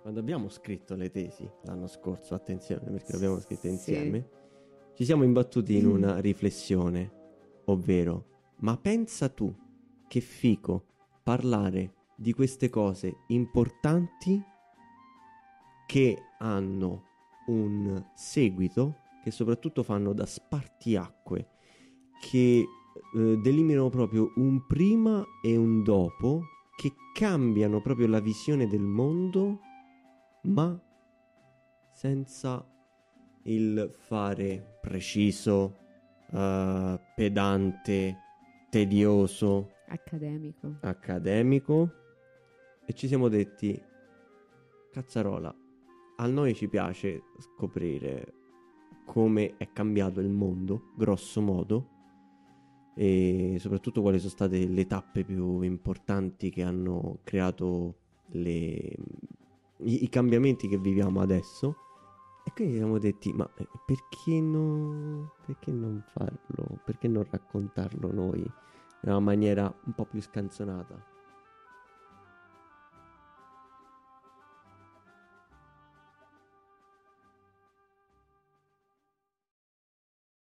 quando abbiamo scritto le tesi l'anno scorso, attenzione perché le abbiamo scritte insieme, sì. ci siamo imbattuti in una riflessione, ovvero, ma pensa tu che fico parlare di queste cose importanti che hanno un seguito, che soprattutto fanno da spartiacque, che eh, delimitano proprio un prima e un dopo, che cambiano proprio la visione del mondo, ma senza il fare preciso, uh, pedante, tedioso, accademico. accademico. E ci siamo detti, cazzarola, a noi ci piace scoprire come è cambiato il mondo, grosso modo, e soprattutto quali sono state le tappe più importanti che hanno creato le, i, i, cambiamenti che viviamo adesso. E quindi siamo detti, ma eh, perché, no, perché non farlo? Perché non raccontarlo noi in una maniera un po' più scanzonata?